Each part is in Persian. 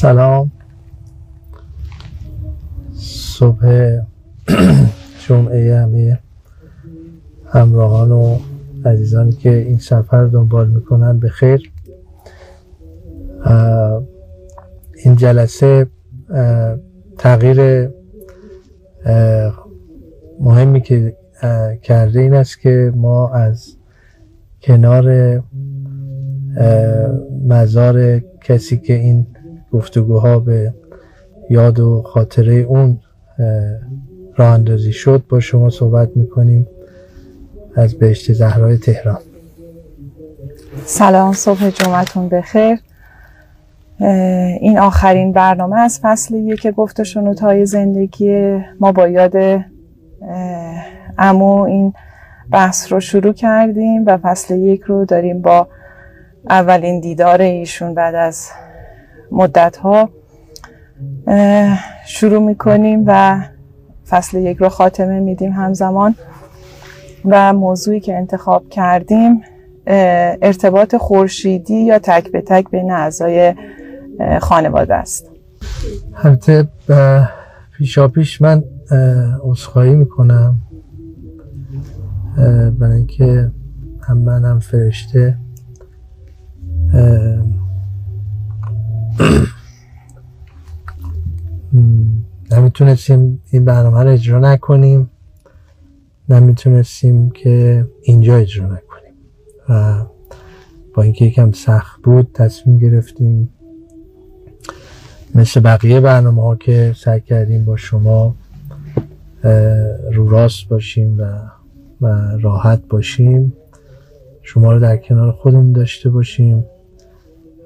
سلام. صبح جمعه همه همراهان و عزیزانی که این سفر دنبال می‌کنن به خیر. این جلسه تغییر مهمی که کرده این است که ما از کنار مزار کسی که این گفتگوها به یاد و خاطره اون راه اندازی شد با شما صحبت می‌کنیم از بهشت زهرای تهران. سلام صبح جمعتون بخیر. این آخرین برنامه از فصل یک گفت های زندگی ما با یاد امو این بحث رو شروع کردیم و فصل یک رو داریم با اولین دیدار ایشون بعد از مدت ها شروع می‌کنیم و فصل یک رو خاتمه میدیم همزمان و موضوعی که انتخاب کردیم ارتباط خورشیدی یا تک به تک بین اعضای خانواده است. البته پیشا پیش من عذرخواهی می‌کنم برای اینکه هم من هم فرشته نمی‌تونستیم این برنامه رو اجرا نکنیم نمی‌تونستیم که اینجا اجرا نکنیم. و با اینکه یکم سخت بود تصمیم گرفتیم مثل بقیه برنامه ها که سعی کردیم با شما رو راست باشیم و, و راحت باشیم شما رو در کنار خودمون داشته باشیم.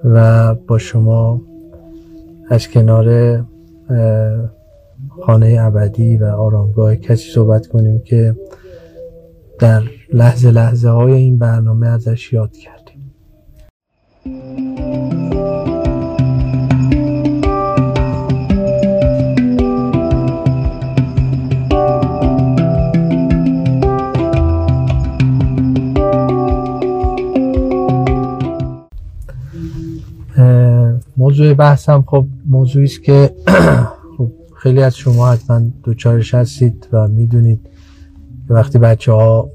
و با شما از کنار خانه ابدی و آرامگاه کسی صحبت کنیم که در لحظه لحظه های این برنامه ازش یاد کردیم موضوع بحثم خب موضوعی است که خب خیلی از شما حتما دوچارش هستید و می‌دونید وقتی بچه ها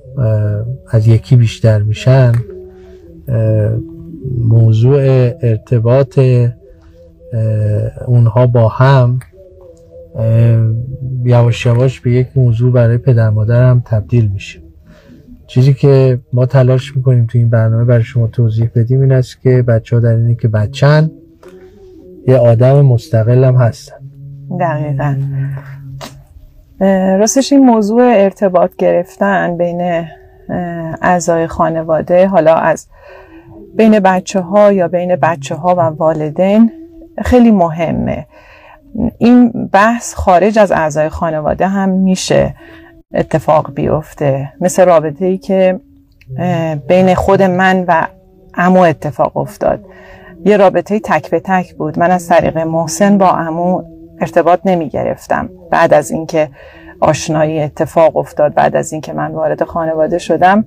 از یکی بیشتر میشن موضوع ارتباط اونها با هم یواش یواش به یک موضوع برای پدر مادر هم تبدیل میشه. چیزی که ما تلاش می‌کنیم تو این برنامه برای شما توضیح بدیم این است که بچه ها در اینه که بچن. یه آدم مستقل هم هستن. دقیقا. راستش این موضوع ارتباط گرفتن بین اعضای خانواده حالا از بین بچه ها یا بین بچه ها و والدین خیلی مهمه. این بحث خارج از اعضای خانواده هم میشه اتفاق بیفته. مثل رابطه ای که بین خود من و امو اتفاق افتاد. یه رابطه تک به تک بود. من از طریق محسن با امو ارتباط نمی گرفتم بعد از اینکه آشنایی اتفاق افتاد بعد از اینکه من وارد خانواده شدم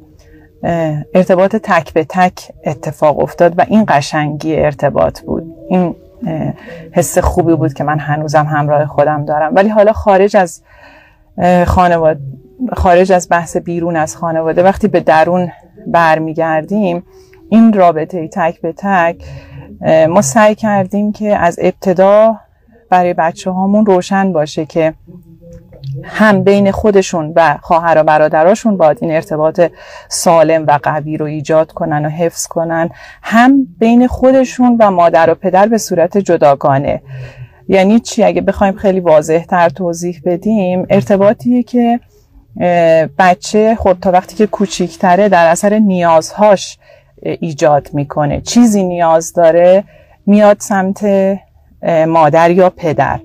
ارتباط تک به تک اتفاق افتاد و این قشنگی ارتباط بود. این حس خوبی بود که من هنوزم همراه خودم دارم. ولی حالا خارج از خانواده خارج از بحث بیرون از خانواده وقتی به درون برمیگردیم این رابطه تک به تک ما سعی کردیم که از ابتدا برای بچه هامون روشن باشه که هم بین خودشون و خواهر و برادراشون باید این ارتباط سالم و قوی رو ایجاد کنن و حفظ کنن. هم بین خودشون و مادر و پدر به صورت جداگانه. یعنی چی؟ اگه بخوایم خیلی واضح تر توضیح بدیم ارتباطیه که بچه خب تا وقتی که کوچیکتره در اثر نیازهاش ایجاد می‌کنه. چیزی نیاز داره میاد سمت مادر یا پدر.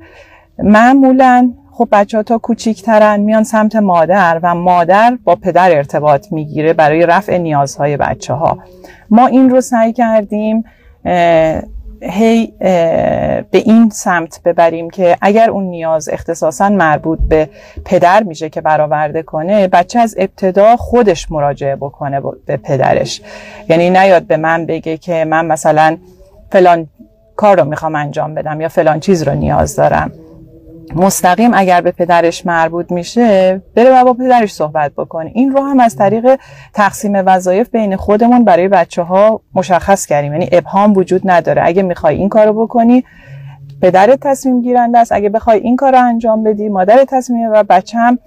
معمولا خب بچه ها تا کوچیکترن میان سمت مادر و مادر با پدر ارتباط می‌گیره برای رفع نیازهای بچه ها ما این رو سعی کردیم هی به این سمت ببریم که اگر اون نیاز اختصاصا مربوط به پدر میشه که برآورده کنه بچه از ابتدا خودش مراجعه بکنه به پدرش. یعنی نیاد به من بگه که من مثلا فلان کار رو می‌خوام انجام بدم یا فلان چیز رو نیاز دارم. مستقیم اگر به پدرش مربوط میشه بره و با پدرش صحبت بکنه. این رو هم از طریق تقسیم وظایف بین خودمون برای بچه ها مشخص کردیم. یعنی ابهام وجود نداره. اگه می‌خوای این کارو بکنی پدرت تصمیم گیرنده است. اگه بخوای این کار رو انجام بدی مادر تصمیم و بچه هم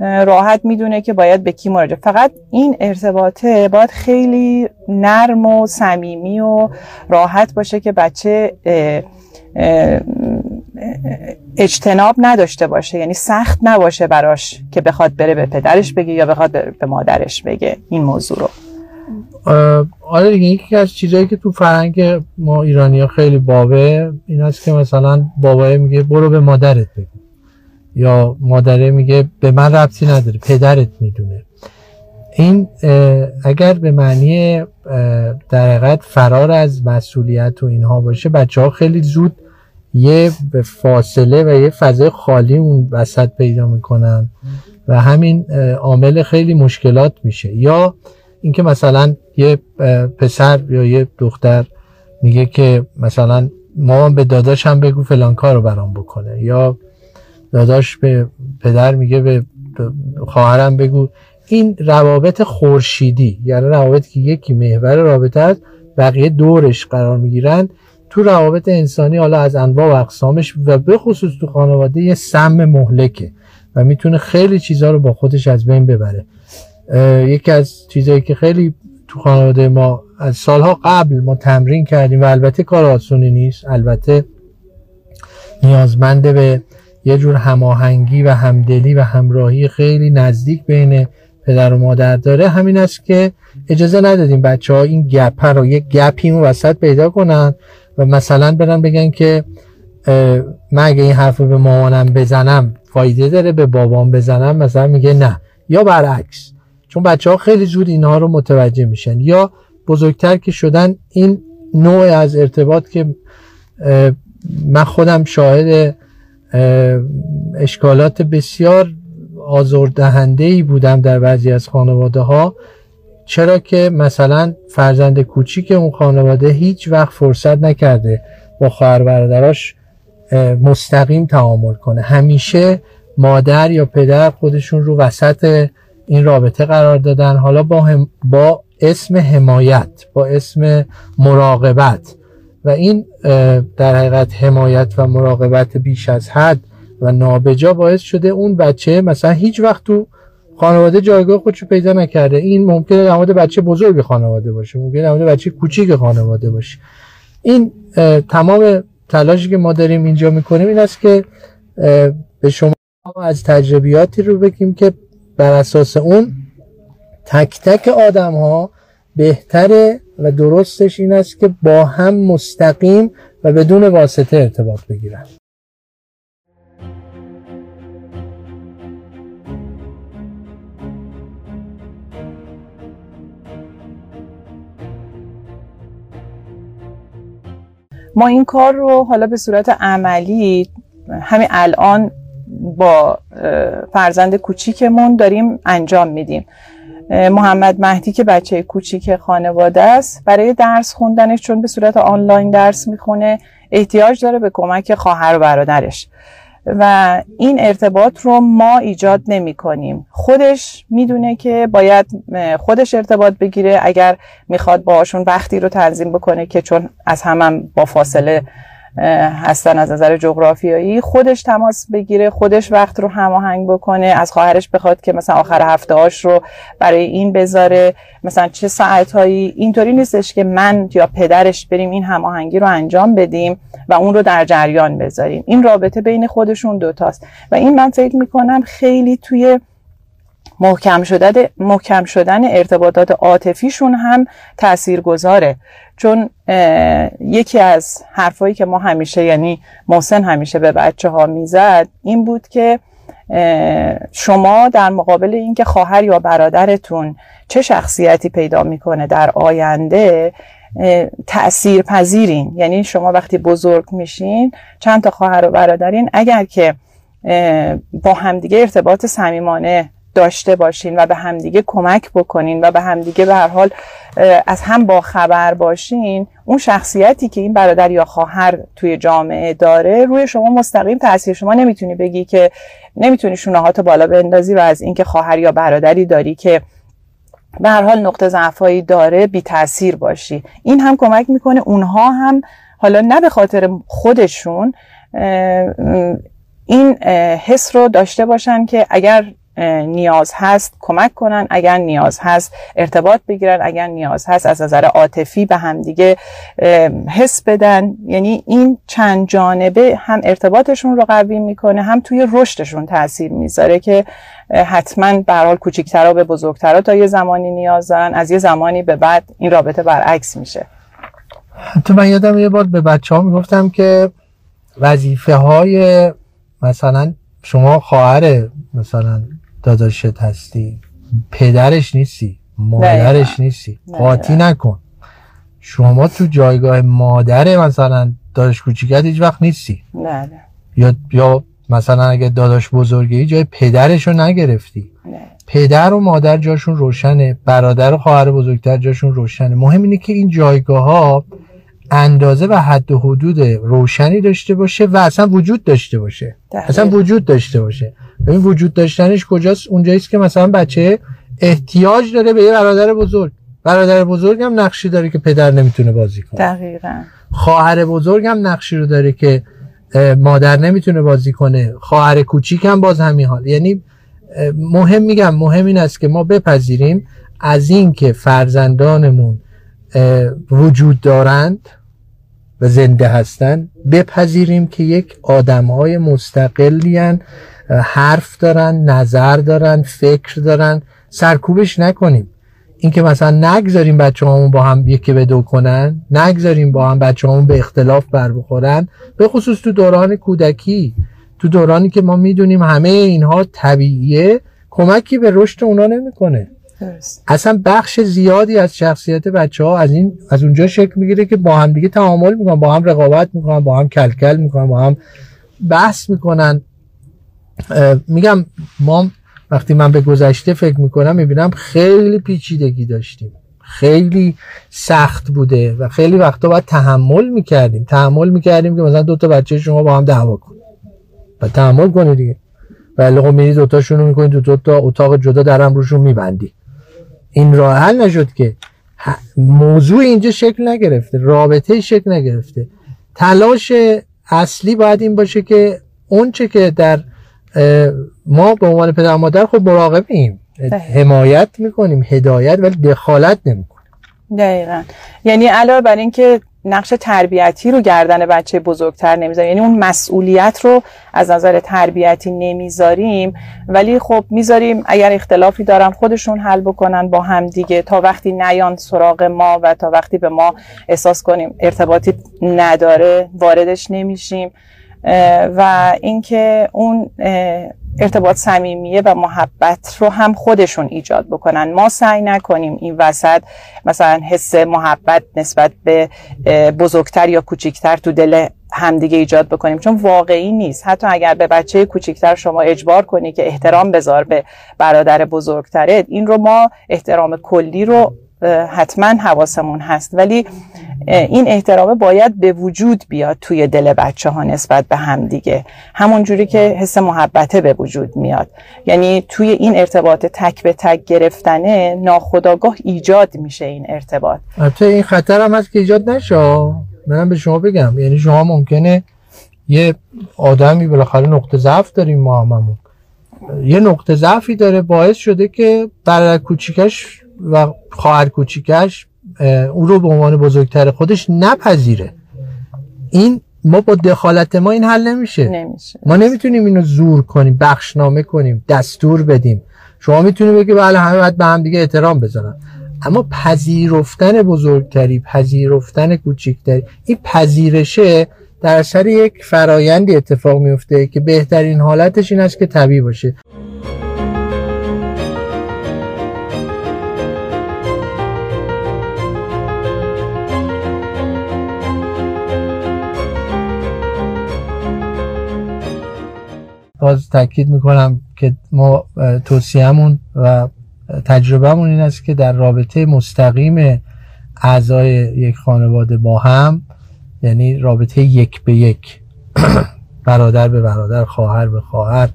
راحت می‌دونه که باید به کی مراجعه. فقط این ارتباطه باید خیلی نرم و صمیمی و راحت باشه که بچه اجتناب نداشته باشه یعنی سخت نباشه براش که بخواد بره به پدرش بگه یا بخواد به مادرش بگه این موضوع رو. آره دیگه یکی از چیزایی که تو فرهنگ ما ایرانی ها خیلی بابه این است که مثلا بابای میگه برو به مادرت بگو. یا مادره میگه به من ربطی نداره پدرت می‌دونه. این اگر به معنی در فرار از مسئولیت و اینها باشه بچه ها خیلی زود یه فاصله و یه فضای خالی اون وسط پیدا می‌کنن و همین عامل خیلی مشکلات میشه. یا اینکه مثلا یه پسر یا یه دختر میگه که مثلا مامان به داداش هم بگو فلان کار رو برام بکنه. یا داداش به پدر میگه به خواهرم بگو. این روابط خورشیدی یعنی روابطی که یکی محور رابطه است بقیه دورش قرار می‌گیرن. تو روابط انسانی حالا از انواع و اقسامش و به خصوص تو خانواده یه سم مهلکه و می‌تونه خیلی چیزها رو با خودش از بین ببره. یکی از چیزهایی که خیلی تو خانواده ما از سالها قبل ما تمرین کردیم و البته کار آسونی نیست البته نیازمنده به یه جور هماهنگی و همدلی و همراهی خیلی نزدیک بین پدر و مادر داره. همین است که اجازه ندادیم بچه ها این گپ رو یک گپی اون وسط پیدا کنن و مثلا برن بگن که من اگه این حرف رو به مامانم بزنم فایده داره به بابام بزنم؟ مثلا میگه نه. یا برعکس. چون بچه ها خیلی زود اینها رو متوجه میشن. یا بزرگتر که شدن این نوع از ارتباط که من خودم شاهد اشکالات بسیار آزردهنده ای بودم در بعضی از خانواده ها چرا که مثلا فرزند کوچیک اون خانواده هیچ وقت فرصت نکرده با خواهر برادراش مستقیم تعامل کنه. همیشه مادر یا پدر خودشون رو وسط این رابطه قرار دادن. حالا با, با اسم حمایت با اسم مراقبت. و این در حقیقت حمایت و مراقبت بیش از حد و نابجا باعث شده اون بچه مثلا هیچ وقت تو خانواده جایگاه خودشو پیدا نکرده. این ممکنه در مورد بچه بزرگ خانواده باشه ممکنه در مورد بچه کوچیک خانواده باشه. این تمام تلاشی که ما داریم اینجا می‌کنیم این است که به شما از تجربیاتی رو بگیم که بر اساس اون تک تک آدم ها بهتره و درستش این است که با هم مستقیم و بدون واسطه ارتباط بگیرن. ما این کار رو حالا به صورت عملی همین الان با فرزند کوچیکمون داریم انجام میدیم. محمد مهدی که بچه کوچیک خانواده است برای درس خوندنش چون به صورت آنلاین درس می‌خونه احتیاج داره به کمک خواهر و برادرش. و این ارتباط رو ما ایجاد نمی کنیم. خودش می‌دونه که باید خودش ارتباط بگیره اگر می‌خواد باشون وقتی رو تنظیم بکنه که چون از همم با فاصله هستن از نظر جغرافیایی. خودش تماس بگیره خودش وقت رو هماهنگ بکنه. از خواهرش بخواد که مثلا آخر هفته هاش رو برای این بذاره. مثلا چه ساعت هایی اینطوری نیستش که من یا پدرش بریم این هماهنگی رو انجام بدیم و اون رو در جریان بذاریم. این رابطه بین خودشون دوتاست. و این من فکر می‌کنم خیلی توی محکم شدن محکم شدن ارتباطات عاطفیشون هم تأثیر گذاره چون یکی از حرفایی که ما همیشه یعنی محسن همیشه به بچه ها می‌زد این بود که شما در مقابل اینکه خواهر یا برادرتون چه شخصیتی پیدا می‌کنه در آینده تأثیر پذیرین یعنی شما وقتی بزرگ میشین چند تا خواهر و برادرین اگر که با همدیگه ارتباط صمیمانه داشته باشین و به همدیگه کمک بکنین و به همدیگه به هر حال از هم با خبر باشین اون شخصیتی که این برادر یا خواهر توی جامعه داره روی شما مستقیم تاثیر شما نمی‌تونی بگی که نمی‌تونی شونه بالا بندازی و از اینکه خواهر یا برادری داری که به هر حال نقطه ضعفایی داره بی تاثیر باشی. این هم کمک می‌کنه اونها هم حالا نه به خاطر خودشون این حس رو داشته باشن که اگر نیاز هست کمک کنن. اگر نیاز هست ارتباط بگیرن. اگر نیاز هست از نظر عاطفی به همدیگه حس بدن. یعنی این چند جانبه هم ارتباطشون رو قوی می‌کنه هم توی رشدشون تاثیر می‌ذاره که حتما به حال کوچیکترا به بزرگترا تا یه زمانی نیاز دارن از یه زمانی به بعد این رابطه برعکس میشه. تو من یادم یه بار به بچه ها می‌گفتم که وظیفه های مثلا شما خواهر مثلا داداشت هستی پدرش نیستی مادرش نیستی. قاطی نکن. شما تو جایگاه مادر مثلا داداش کوچیکت هیچ وقت نیستی. نه یا یا مثلا اگه داداش بزرگی جای پدرش رو نگرفتی. نه. پدر و مادر جاشون روشنه برادر و خواهر بزرگتر جاشون روشنه. مهم اینه که این جایگاه ها اندازه و حد و حدود روشنی داشته باشه و اصلا وجود داشته باشه. اصلا وجود داشته باشه. این وجود داشتنش کجاست؟ اونجاییست که مثلا بچه احتیاج داره به یه برادر بزرگ. برادر بزرگ هم نقشی داره که پدر نمی‌تونه بازی کنه. دقیقا. خواهر بزرگ هم نقشی رو داره که مادر نمی‌تونه بازی کنه. خواهر کوچیک هم باز همین حال. یعنی مهم میگم مهم این است که ما بپذیریم از این که فرزندانمون وجود دارند. و زنده هستند بپذیریم که یک آدم های مستقلی حرف دارن نظر دارن فکر دارن. سرکوبش نکنیم. اینکه مثلا نگذاریم بچه همون با هم یکی به دو کنن نگذاریم با هم بچه همون به اختلاف بر بخورن. به خصوص تو دوران کودکی تو دورانی که ما می‌دونیم همه اینها طبیعیه کمکی به رشد اونا نمی‌کنه. اصلا بخش زیادی از شخصیت بچه ها از این از اونجا شکل می‌گیره که با هم دیگه تعامل می‌کنن با هم رقابت می‌کنن با هم کلکل می‌کنن با هم بحث می‌کنن. میگم ما وقتی من به گذشته فکر می‌کنم می‌بینم خیلی پیچیدگی داشتیم. خیلی سخت بوده و خیلی وقتا باید تحمل می‌کردیم. تحمل می‌کردیم که مثلا دو تا بچه شما با هم دعوا کن و تحمل کنید دیگه. ولی خب میری دوتاشون رو می‌کنید دو تا اتاق جدا درم روشون میبندی. این راه حل نشد که موضوع اینجا شکل نگرفته رابطه شکل نگرفته. تلاش اصلی باید این باشه که اون چه که در ما به عنوان پدر مادر خب مراقبیم. حمایت می‌کنیم هدایت ولی دخالت نمی‌کنیم. دقیقا. یعنی علاوه بر اینکه نقش تربیتی رو گردن بچه بزرگتر نمی‌ذاریم. یعنی اون مسئولیت رو از نظر تربیتی نمی‌ذاریم. ولی خب می‌ذاریم اگر اختلافی دارم خودشون حل بکنن با هم دیگه. تا وقتی نیان سراغ ما و تا وقتی به ما احساس کنیم ارتباطی نداره واردش نمیشیم. و اینکه اون ارتباط صمیمیه و محبت رو هم خودشون ایجاد بکنن. ما سعی نکنیم این وسط مثلا حس محبت نسبت به بزرگتر یا کوچیکتر تو دل همدیگه ایجاد بکنیم. چون واقعی نیست. حتی اگر به بچه کوچیکتر شما اجبار کنی که احترام بذار به برادر بزرگتره این رو ما احترام کلی رو حتما حواسمون هست. ولی این احترامه باید به وجود بیاد توی دل بچه ها نسبت به هم دیگه. همون جوری که حس محبته به وجود میاد. یعنی توی این ارتباط تک به تک گرفتنه ناخداگاه ایجاد میشه این ارتباط. البته این خطر هم هست که ایجاد نشه. منم به شما بگم. یعنی شما ممکنه یه آدمی بالاخره نقطه ضعف داریم ما هممون. یه نقطه ضعفی داره باعث شده که برادر کوچیکش و خواهر کوچیکش او رو به عنوان بزرگتر خودش نپذیره. این ما با دخالت ما این حل نمیشه, نمیشه. ما نمی‌تونیم اینو زور کنیم بخشنامه کنیم دستور بدیم. شما می‌تونید بگی بله همه باید به هم دیگه احترام بزنن اما پذیرفتن بزرگتری پذیرفتن کوچکتری این پذیرشه در اثر یک فرایندی اتفاق میفته که بهترین حالتش این است که طبیعی باشه. باز تاکید می‌کنم که ما توصیهمون و تجربهمون این است که در رابطه مستقیم اعضای یک خانواده با هم یعنی رابطه یک به یک برادر به برادر خواهر به خواهر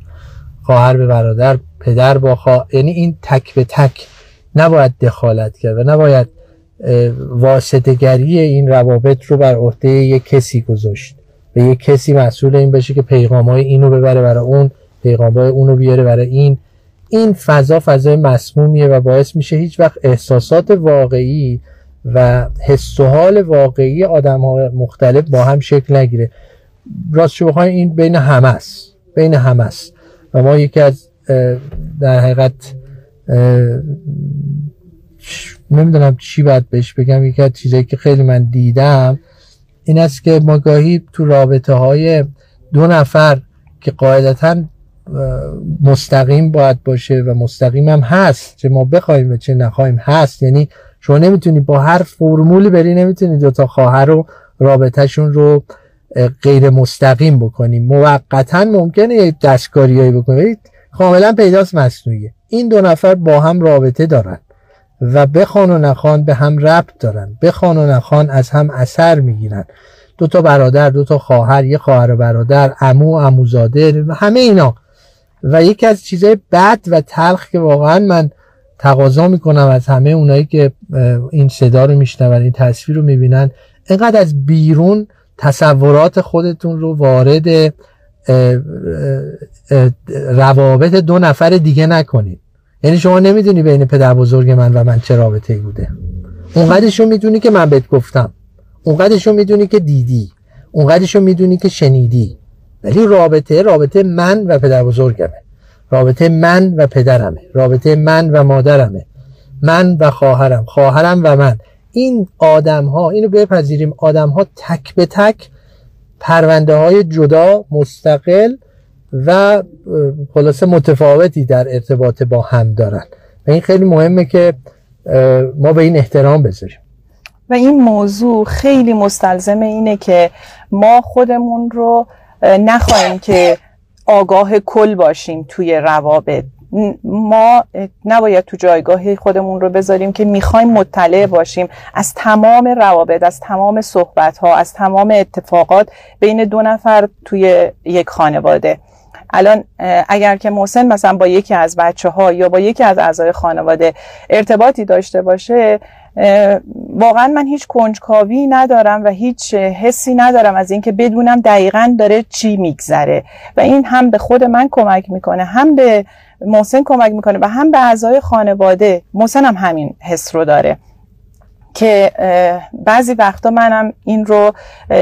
خواهر به برادر پدر با خواهر یعنی این تک به تک نباید دخالت کرد و نباید واسطگری این روابط رو بر عهده یک کسی گذاشت. به یک کسی مسئول این باشه که پیغام های اینو ببره برای اون پیغام های اونو بیاره برای این. این فضا فضای مسمومیه و باعث میشه هیچ وقت احساسات واقعی و حس و حال واقعی آدم ها مختلف با هم شکل نگیره. راست شو این بین همه است. بین همه است. و ما یکی از در حقیقت نمی‌دونم چی باید بهش بگم. یکی از چیزایی که خیلی من دیدم این است که ما گاهی تو رابطه های دو نفر که قاعدتا مستقیم باید باشه و مستقیم هم هست چه ما بخوایم و چه نخواهیم هست. یعنی شما نمی‌تونی با هر فرمولی بری نمی‌تونی دوتا خواهر رو رابطهشون رو غیر مستقیم بکنی. موقتا ممکنه یه دستکاریایی بکنی. کاملا پیداست مصنوعیه. این دو نفر با هم رابطه دارن. و بخوان و نخوان به هم ربط دارن. بخوان و نخوان از هم اثر می‌گیرن. دو تا برادر دو تا خواهر یه خواهر و برادر عمو عموزاده همه اینا. و یکی از چیزهای بد و تلخ که واقعا من تقاضا می‌کنم از همه اونایی که این صدا رو میشنون این تصویر رو می‌بینن اینقدر از بیرون تصورات خودتون رو وارد روابط دو نفر دیگه نکنید. یعنی شما نمی‌دونی بین پدر بزرگ من و من چه رابطه ای بوده. اونقدرشو می‌دونی که من بهت گفتم. اونقدرشو می‌دونی که دیدی. اونقدرشو می‌دونی که شنیدی. ولی رابطه رابطه من و پدر بزرگمه. رابطه من و پدرمه. رابطه من و مادرمه. من و خواهرم. خواهرم و من. این آدم ها اینو بپذیریم. آدم ها تک به تک پرونده های جدا مستقل و خلاصه متفاوتی در ارتباط با هم دارن. و این خیلی مهمه که ما به این احترام بذاریم. و این موضوع خیلی مستلزم اینه که ما خودمون رو نخواهیم که آگاه کل باشیم توی روابط. ما نباید تو جایگاه خودمون رو بذاریم که می‌خوایم مطلع باشیم از تمام روابط از تمام صحبت ها از تمام اتفاقات بین دو نفر توی یک خانواده. الان اگر که محسن مثلا با یکی از بچه ها یا با یکی از اعضای خانواده ارتباطی داشته باشه واقعا من هیچ کنجکاوی ندارم و هیچ حسی ندارم از اینکه بدونم دقیقا داره چی میگذره. و این هم به خود من کمک می‌کنه هم به محسن کمک می‌کنه و هم به اعضای خانواده. محسن هم همین حس رو داره. که بعضی وقتا منم این رو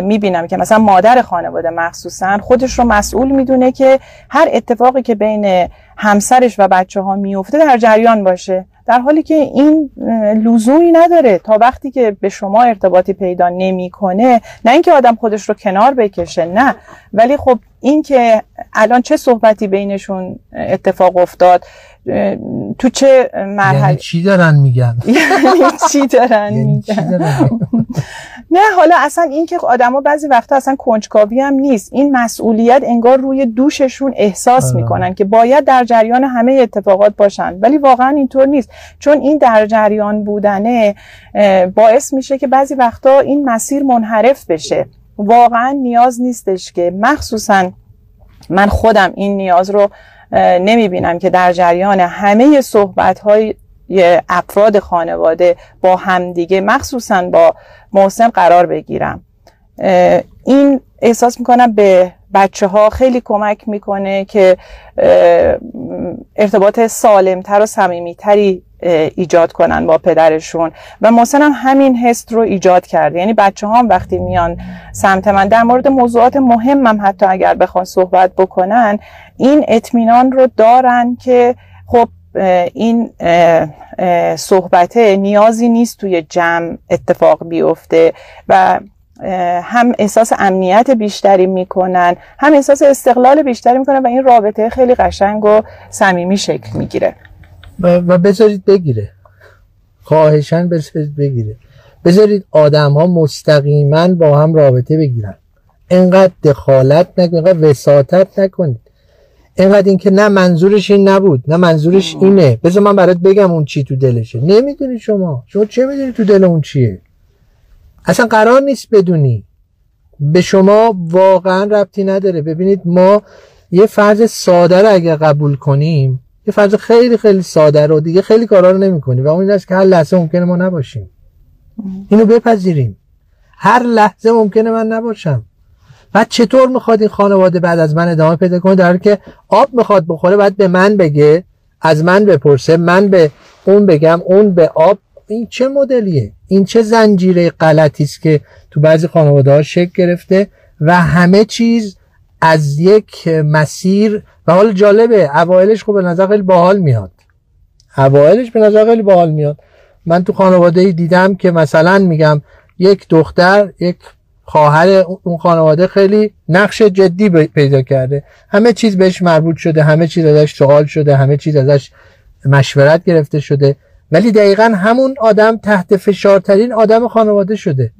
می‌بینم که مثلا مادر خانواده مخصوصا خودش رو مسئول می‌دونه که هر اتفاقی که بین همسرش و بچه ها میفته در جریان باشه. در حالی که این لزومی نداره تا وقتی که به شما ارتباطی پیدا نمی‌کنه نه اینکه آدم خودش رو کنار بکشه نه. ولی خب این که الان چه صحبتی بینشون اتفاق افتاد تو چه مرحله؟ یعنی چی دارن میگن؟ یعنی چی دارن یعنی میگن؟ نه حالا اصلا این که آدما بعضی وقتا اصلا کنجکاوی هم نیست. این مسئولیت انگار روی دوششون احساس آه. می‌کنن که باید در جریان همه اتفاقات باشن. ولی واقعا اینطور نیست. چون این در جریان بودنه باعث میشه که بعضی وقتا این مسیر منحرف بشه. واقعا نیاز نیستش که مخصوصا من خودم این نیاز رو نمی‌بینم که در جریان همه صحبت های افراد خانواده با همدیگه مخصوصا با محسن قرار بگیرم. این احساس می‌کنم به بچه ها خیلی کمک می‌کنه که ارتباط سالمتر و صمیمیتری ایجاد کنن با پدرشون. و محسن هم همین حس رو ایجاد کرده یعنی بچه هم وقتی میان سمت من در مورد موضوعات مهمم حتی اگر بخوان صحبت بکنن این اطمینان رو دارن که خب این صحبته نیازی نیست توی جمع اتفاق بیفته و هم احساس امنیت بیشتری می‌کنن هم احساس استقلال بیشتری می‌کنن و این رابطه خیلی قشنگ و صمیمی شکل می‌گیره. و بذارید بگیره. خواهشن بذارید بگیره. بذارید آدم ها مستقیما با هم رابطه بگیرن. اینقدر دخالت نکنید اینقدر وساطت نکنید. اینقدر این که نه منظورش این نبود نه منظورش اینه. بذار من برات بگم اون چی تو دلشه. نمی‌دونی شما. شما چه می‌دونی تو دل اون چیه؟ اصلا قرار نیست بدونی. به شما واقعا ربطی نداره. ببینید ما یه فرض ساده رو اگر قبول کنیم یه فرض خیلی خیلی ساده رو دیگه خیلی کارا رو نمی‌کنیم و اون است که هر لحظه ممکنه ما نباشیم. اینو بپذیریم. هر لحظه ممکنه من نباشم. بعد چطور می‌خواد این خانواده بعد از من ادامه پیدا کنه؟ در که آب می‌خواد بخوره بعد به من بگه از من بپرسه من به اون بگم اون به آب. این چه مدلیه؟ این چه زنجیره غلطی است که تو بعضی خانواده ها شکل گرفته و همه چیز از یک مسیر و حال جالبه اوایلش خب به نظر خیلی باحال میاد. اوایلش به نظر خیلی باحال میاد. من تو خانواده دیدم که مثلا میگم یک دختر یک خواهر اون خانواده خیلی نقش جدی پیدا کرده. همه چیز بهش مربوط شده همه چیز ازش سوال شده همه چیز ازش مشورت گرفته شده. ولی دقیقا همون آدم تحت فشارترین آدم خانواده شده.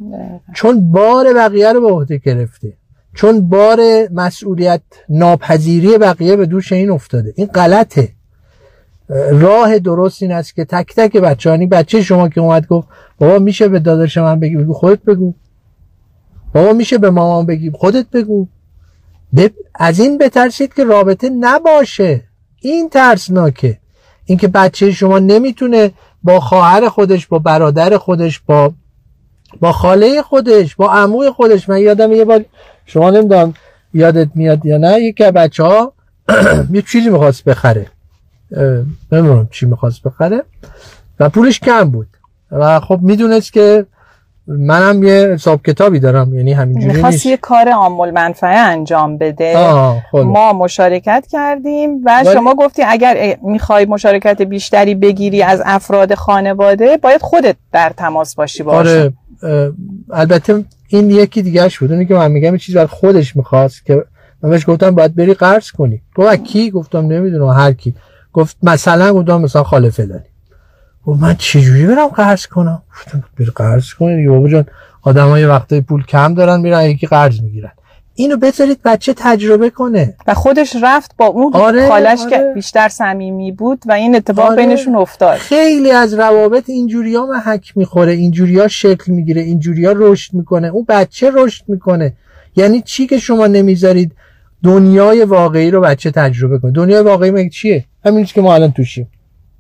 چون بار بقیه رو به عهده گرفته. چون بار مسئولیت ناپذیری بقیه به دوش این افتاده. این غلطه. راه درست این است که تک تک بچه هانی بچه شما که اومد گفت بابا میشه به داداش من بگی؟ بگو خودت بگو. بابا میشه به مامان بگی؟ خودت بگو. از این بترسید که رابطه نباشه. این ترسناکه. اینکه بچه شما نمی‌تونه با خواهر خودش با برادر خودش با با خاله خودش با عموی خودش. من یادم یه بار شما نمی‌دونم یادت میاد یا نه یکی بچه ها یه چیزی می‌خواست بخره. نمی‌دونم چی می‌خواست بخره. و پولش کم بود. و خب می‌دونست که منم یه حساب کتابی دارم یعنی همینجوری می‌خواست یه کار عامل منفعه انجام بده. خب. ما مشارکت کردیم و شما گفتی اگر می‌خوای مشارکت بیشتری بگیری از افراد خانواده باید خودت در تماس باشی باشه آره البته این یکی دیگهش بود. اونی که من میگم چیزی برای خودش می‌خواست که من بهش گفتم باید بری قرض کنی. گفت کی؟ گفتم نمی‌دونم هر کی. گفت مثلا گفتم مثلا خاله فلانی. و من چجوری برم قرض کنم؟ گفتم بری قرض کنی دیگه بابا جان. آدمای وقتای پول کم دارن میرن یکی قرض می‌گیرن. اینو بذارید بچه تجربه کنه. و خودش رفت با اون آره، خالش آره. که بیشتر صمیمی بود و این اتفاق آره. بینشون افتاد. خیلی از روابط اینجوریا محک می‌خوره. اینجوریا شکل می‌گیره اینجوریا رشد می‌کنه. اون بچه رشد می‌کنه. یعنی چی که شما نمی‌ذارید دنیای واقعی رو بچه تجربه کنه. دنیای واقعی مگه چیه؟ همین که ما الان توشیم.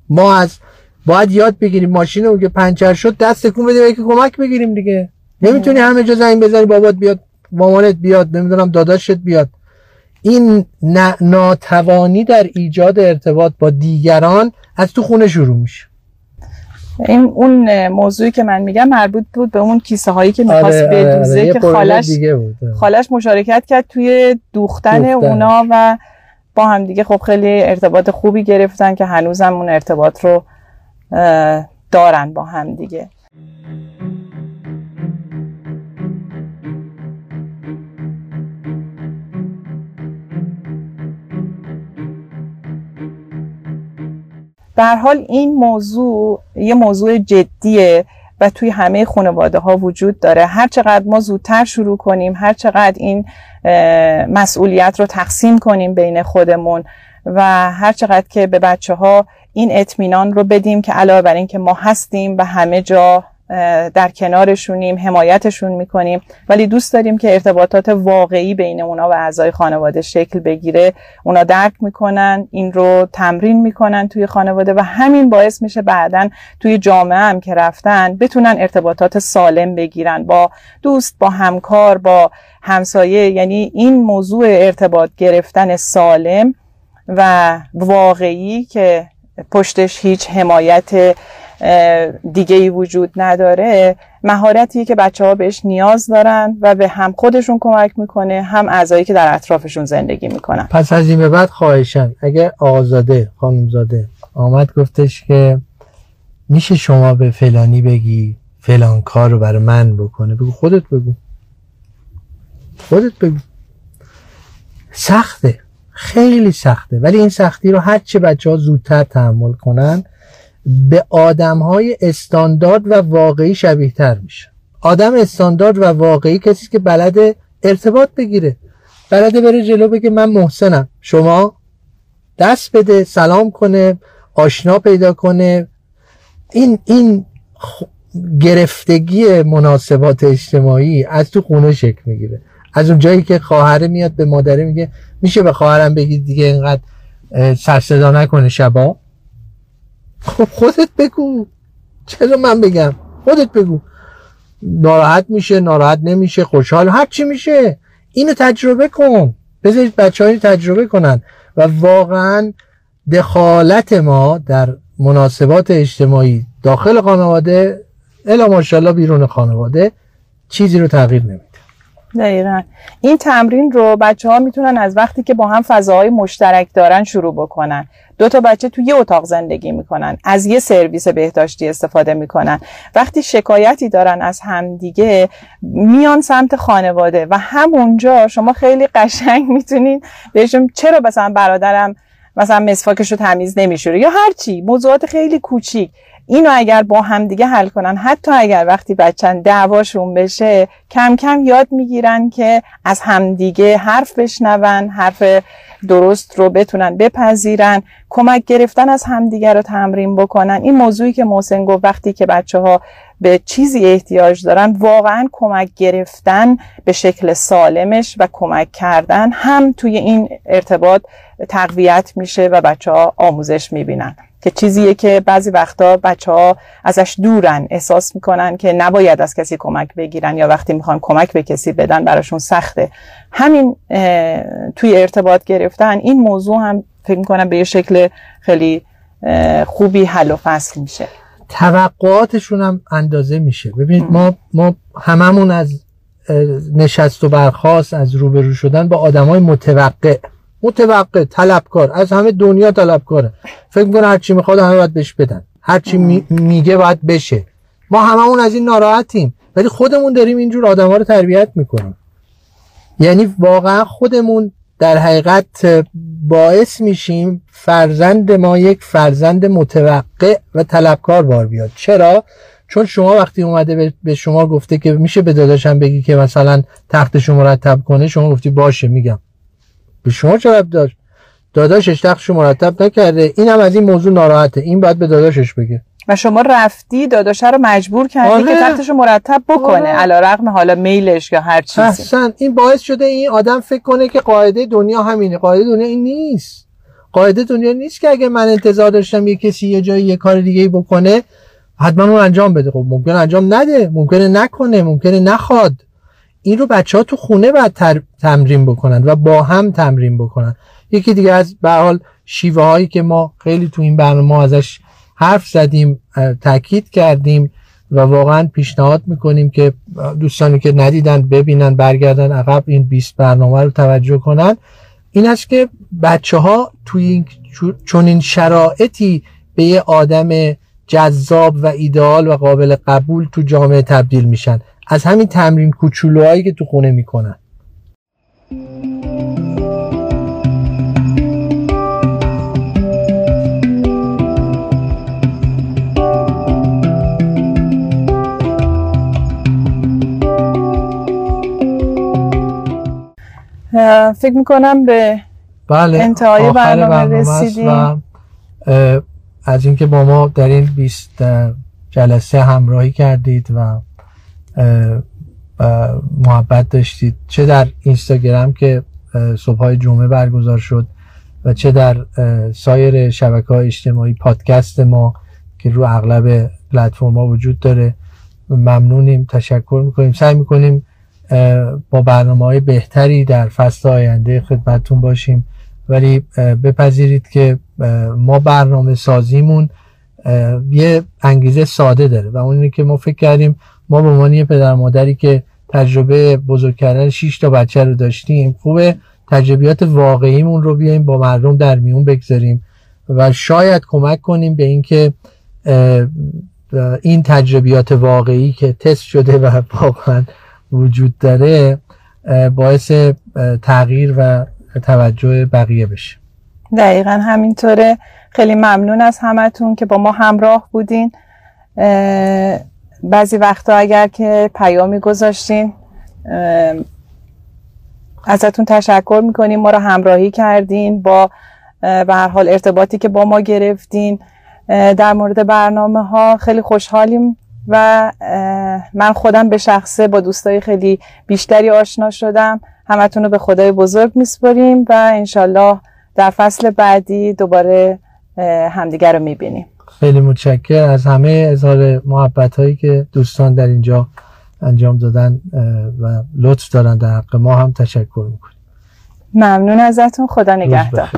ما از باید یاد بگیریم ماشین که پنچر شد دست تکون بده که کمک بگیریم دیگه. نمی‌تونی همه جا زنگ بزنی بابات بیاد. مامانت بیاد نمی‌دونم داداشت بیاد. این ناتوانی در ایجاد ارتباط با دیگران از تو خونه شروع میشه. این اون موضوعی که من میگم مربوط بود به اون کیسه هایی که می‌خواست آره, آره، بدوزه آره، که خالش خالش مشارکت کرد توی دوختن, دوختن, اونا و با هم دیگه خب خیلی ارتباط خوبی گرفتن که هنوزم اون ارتباط رو دارن با هم دیگه. در حال این موضوع یه موضوع جدیه و توی همه خانواده ها وجود داره. هر چقدر ما زودتر شروع کنیم هر چقدر این مسئولیت رو تقسیم کنیم بین خودمون و هر چقدر که به بچه ها این اطمینان رو بدیم که علاوه بر این که ما هستیم و همه جا در کنارشونیم حمایتشون می‌کنیم. ولی دوست داریم که ارتباطات واقعی بین اونا و اعضای خانواده شکل بگیره. اونا درک می‌کنن این رو تمرین می‌کنن توی خانواده و همین باعث میشه بعدا توی جامعه هم که رفتن بتونن ارتباطات سالم بگیرن. با دوست با همکار با همسایه یعنی این موضوع ارتباط گرفتن سالم و واقعی که پشتش هیچ حمایت دیگه ای وجود نداره. مهارتی که بچه ها بهش نیاز دارن و به هم خودشون کمک می‌کنه هم اعضایی که در اطرافشون زندگی می‌کنن. پس از این به بعد خواهشن اگه آزاده خانمزاده آمد گفتش که میشه شما به فلانی بگی فلان کار رو برای من بکنه. بگو خودت بگو. خودت بگو. سخته. خیلی سخته. ولی این سختی رو هرچه بچه ها زودتر تحمل کنن به آدم های استاندارد و واقعی شبیه تر میشه. آدم استاندارد و واقعی کسی که بلد ارتباط بگیره. بلده بره جلو بگه من محسنم. شما دست بده سلام کنه آشنا پیدا کنه. این این گرفتگی مناسبات اجتماعی از تو خونه شکل می‌گیره. از اون جایی که خواهره میاد به مادره میگه میشه به خواهرم بگی دیگه اینقدر سرصدا نکنه شبا. خب خودت بگو. چرا من بگم؟ خودت بگو. ناراحت میشه ناراحت نمیشه خوشحال هر چی میشه. اینو تجربه کن. بذارید بچه تجربه کنن. و واقعا دخالت ما در مناسبات اجتماعی داخل خانواده الا ماشاءالله بیرون خانواده چیزی رو تغییر نمیده. دقیقا. این تمرین رو بچه ها می‌تونن از وقتی که با هم فضاهای مشترک دارن شروع بکنن. دو تا بچه توی یه اتاق زندگی می‌کنن از یه سرویس بهداشتی استفاده می‌کنن. وقتی شکایتی دارن از همدیگه میان سمت خانواده و همونجا شما خیلی قشنگ می‌تونین بهشون چرا مثلا برادرم مثلا مسواکش رو تمیز نمیشوره یا هرچی موضوعات خیلی کوچیک. اینو اگر با هم دیگه حل کنن حتی اگر وقتی بچن دعواشون بشه کم کم یاد می‌گیرن که از همدیگه حرف بشنون حرف درست رو بتونن بپذیرن کمک گرفتن از همدیگه رو تمرین بکنن. این موضوعی که محسن گفت وقتی که بچه ها به چیزی احتیاج دارن واقعا کمک گرفتن به شکل سالمش و کمک کردن هم توی این ارتباط تقویت میشه و بچه ها آموزش می‌بینن. که چیزیه که بعضی وقتا بچه ها ازش دورن احساس می‌کنن که نباید از کسی کمک بگیرن یا وقتی می‌خوان کمک به کسی بدن براشون سخته. همین توی ارتباط گرفتن این موضوع هم فکر می‌کنم به یه شکل خیلی خوبی حل و فصل میشه. توقعاتشون هم اندازه میشه. ببینید ما ما هممون از نشست و برخواست از روبرو شدن با آدمای متوقع. متوقع طلبکار از همه دنیا طلبکاره. فکر می‌کنه هرچی می‌خواد همه باید بهش بدن. هرچی می میگه باید بشه. ما هممون از این ناراحتیم. ولی خودمون داریم اینجور آدما رو تربیت می‌کنیم. یعنی واقعا خودمون در حقیقت باعث میشیم فرزند ما یک فرزند متوقع و طلبکار بار بیاد. چرا؟ چون شما وقتی اومده به شما گفته که میشه به داداشم بگی که مثلا تختش مرتب کنه شما گفتی باشه میگم. به شما چه داشت داداشش تختش مرتب نکرده. این هم از این موضوع ناراحته. این باید به داداشش بگه. و شما رفتی داداشه رو مجبور کردی آره. که تختش مرتب بکنه. آره. علا رقم حالا میلش یا هر چیزی. احسن این باعث شده این آدم فکر کنه که قاعده دنیا همینه. قاعده دنیا این نیست. قاعده دنیا نیست که اگه من انتظار داشتم یه کسی یه جایی یه کار دیگه بکنه حتما اون انجام بده. خب ممکن انجام نده. ممکنه نکنه. ممکنه نخواد. این رو بچه ها تو خونه باید تمرین بکنن و با هم تمرین بکنن. یکی دیگه از به حال شیوه هایی که ما خیلی تو این برنامه ازش حرف زدیم تاکید کردیم و واقعا پیشنهاد می‌کنیم که دوستانی که ندیدن ببینن برگردن عقب این 20 برنامه رو توجه کنن. این است که بچه ها توی چون این شرایطی به یه آدم جذاب و ایدئال و قابل قبول تو جامعه تبدیل میشن. از همین تمرین کوچولوهایی که تو خونه می‌کنن. فکر می‌کنم به بله انتهای برنامه, برنامه رسیدیم. از اینکه با ما در این 20 جلسه همراهی کردید و محبت داشتید. چه در اینستاگرام که صبحهای جمعه برگزار شد و چه در سایر شبکه های اجتماعی پادکست ما که رو اغلب پلتفرم ها وجود داره. ممنونیم تشکر می‌کنیم. سعی می‌کنیم با برنامه های بهتری در فصل آینده خدمتتون باشیم. ولی بپذیرید که ما برنامه سازیمون یه انگیزه ساده داره و اون اینه که ما فکر کردیم ما به عنوان یه پدر مادری که تجربه بزرگ کردن 6 تا بچه رو داشتیم خوبه تجربیات واقعیمون رو بیایم با مردم در میون بگذاریم و شاید کمک کنیم به اینکه این تجربیات واقعی که تست شده و واقعا وجود داره باعث تغییر و توجه بقیه بشه. دقیقا همینطوره. خیلی ممنون از همتون که با ما همراه بودین. بعضی وقتا اگر که پیامی گذاشتین ازتون تشکر می‌کنیم ما رو همراهی کردین با به هر حال ارتباطی که با ما گرفتین. در مورد برنامه ها خیلی خوشحالیم و من خودم به شخصه با دوستای خیلی بیشتری آشنا شدم. همتون رو به خدای بزرگ میسپاریم و انشالله در فصل بعدی دوباره همدیگر رو می‌بینیم. خیلی متشکر از همه اظهار محبت هایی که دوستان در اینجا انجام دادن و لطف دارن در حق ما هم تشکر می‌کنیم. ممنون ازتون. خدا نگهدار.